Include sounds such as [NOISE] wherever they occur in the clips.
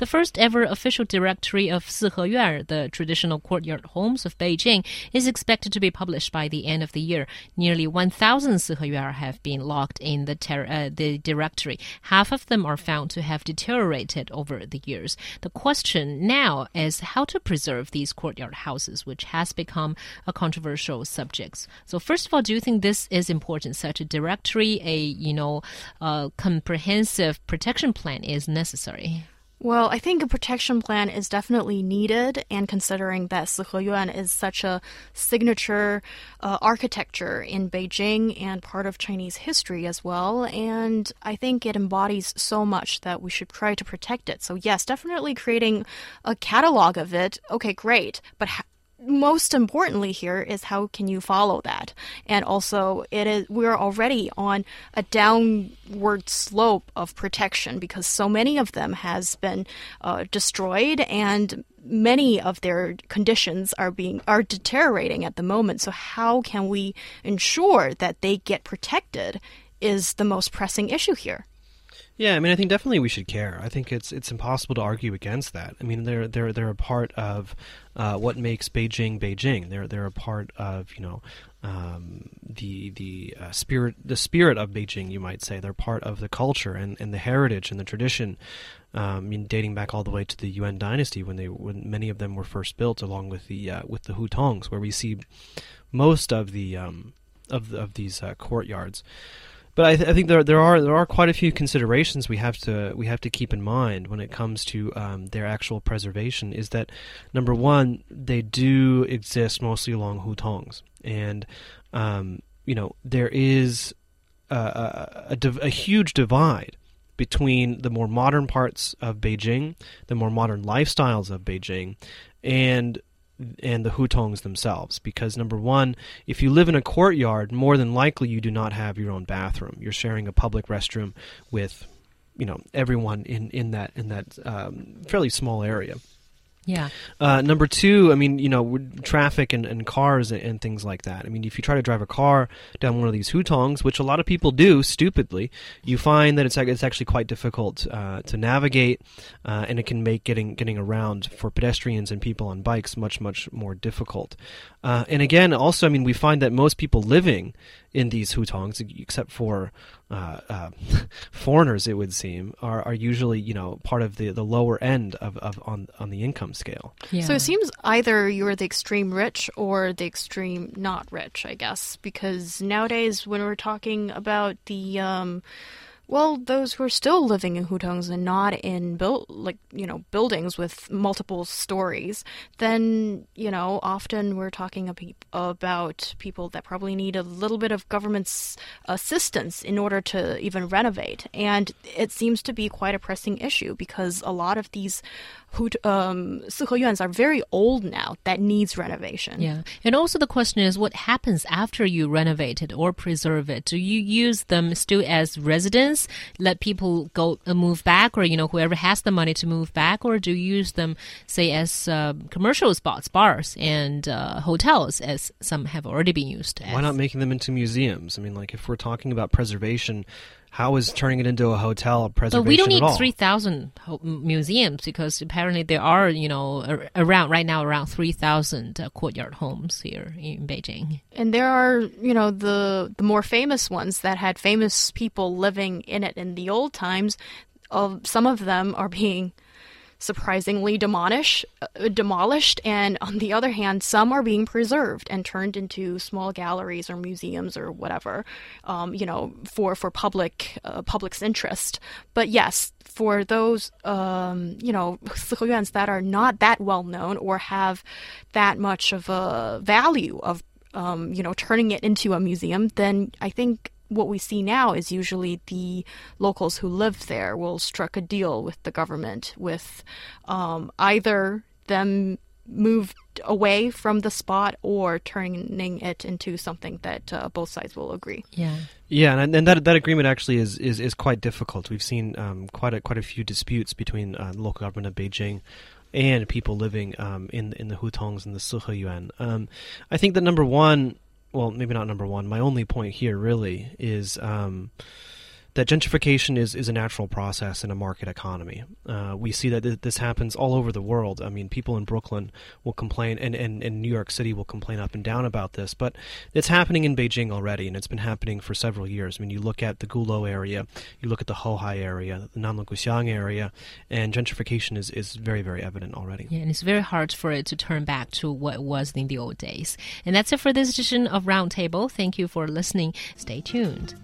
The first ever official directory of Siheyuan, the traditional courtyard homes of Beijing, is expected to be published by the end of the year. Nearly 1,000 Siheyuan have been logged in the, uh, the directory. Half of them are found to have deteriorated over the years. The question now is how to preserve these courtyard houses, which has become a controversial subject. So, first of all, do you think this is important? Such a directory, a you know, uh, comprehensive protection plan is necessary. Well, I think a protection plan is definitely needed, and considering that Siheyuan is such a signature uh, architecture in Beijing and part of Chinese history as well, and I think it embodies so much that we should try to protect it. So, yes, definitely creating a catalog of it. Okay, great, but most importantly here is how can you follow that? And also it is we're already on a downward slope of protection because so many of them has been uh, destroyed and many of their conditions are being are deteriorating at the moment. So how can we ensure that they get protected is the most pressing issue here yeah, I mean, I think definitely we should care. I think it's it's impossible to argue against that. I mean, they're they're they're a part of uh, what makes Beijing Beijing. They're they're a part of you know um, the the uh, spirit the spirit of Beijing. You might say they're part of the culture and, and the heritage and the tradition. Um, I mean, dating back all the way to the Yuan dynasty when they when many of them were first built, along with the uh, with the hutongs, where we see most of the um, of of these uh, courtyards but I, th- I, think there there are there are quite a few considerations we have to we have to keep in mind when it comes to um, their actual preservation. Is that number one, they do exist mostly along hutongs, and um, you know there is a, a, a, div- a huge divide between the more modern parts of Beijing, the more modern lifestyles of Beijing, and and the hutongs themselves. Because number one if you live in a courtyard more than likely you do not have your own bathroom. You're sharing a public restroom with you know everyone in in that in that um, fairly small area yeah. Uh, number two, I mean, you know, traffic and, and cars and, and, things like that. I mean, if you try to drive a car down one of these hutongs, which a lot of people do stupidly, you find that it's it's actually quite difficult uh, to navigate, uh, and it can make getting getting around for pedestrians and people on bikes much much more difficult. Uh, and again, also, I mean, we find that most people living in these hutongs, except for uh, uh, [LAUGHS] foreigners, it would seem, are, are usually you know part of the, the lower end of, of on on the income scale. Yeah. So it seems either you're the extreme rich or the extreme not rich, I guess, because nowadays when we're talking about the um, well, those who are still living in hutongs and not in build like you know buildings with multiple stories, then you know often we're talking about people that probably need a little bit of government's assistance in order to even renovate, and it seems to be quite a pressing issue because a lot of these um, are very old now that needs renovation. Yeah, and also the question is, what happens after you renovate it or preserve it? Do you use them still as residence, let people go uh, move back, or you know whoever has the money to move back, or do you use them, say, as uh, commercial spots, bars and uh, hotels, as some have already been used? As? Why not making them into museums? I mean, like if we're talking about preservation how is turning it into a hotel a preservation But we don't need 3,000 museums because apparently there are, you know, around right now around 3,000 uh, courtyard homes here in Beijing. And there are, you know, the the more famous ones that had famous people living in it in the old times. Of some of them are being surprisingly uh, demolished, and on the other hand, some are being preserved and turned into small galleries or museums or whatever, um, you know, for for public uh, public's interest. But yes, for those um, you know siheyuans that are not that well known or have that much of a value of um, you know turning it into a museum, then I think what we see now is usually the locals who live there will strike a deal with the government with um, either them moved away from the spot or turning it into something that uh, both sides will agree. Yeah. Yeah, and, and that that agreement actually is, is, is quite difficult. We've seen um, quite a quite a few disputes between uh, the local government of Beijing and people living um, in in the Hutongs and the Siheyuan. Um, I think that number one, well, maybe not number one. My only point here really is um, that gentrification is, is a natural process in a market economy. Uh, we see that this happens all over the world. I mean, people in Brooklyn will complain, and, and, and New York City will complain up and down about this, but it's happening in Beijing already, and it's been happening for several years. I mean, you look at the Gulou area, you look at the Houhai area, the Nanluoguxiang area, and gentrification is, is very, very evident already. Yeah, and it's very hard for it to turn back to what it was in the old days. And that's it for this edition of Roundtable. Thank you for listening. Stay tuned.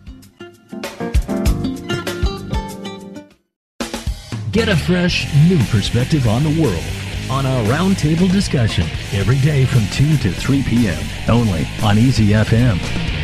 Get a fresh, new perspective on the world on our roundtable discussion every day from 2 to 3 p.m. only on EZFM.